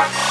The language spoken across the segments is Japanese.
Bye.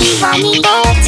には似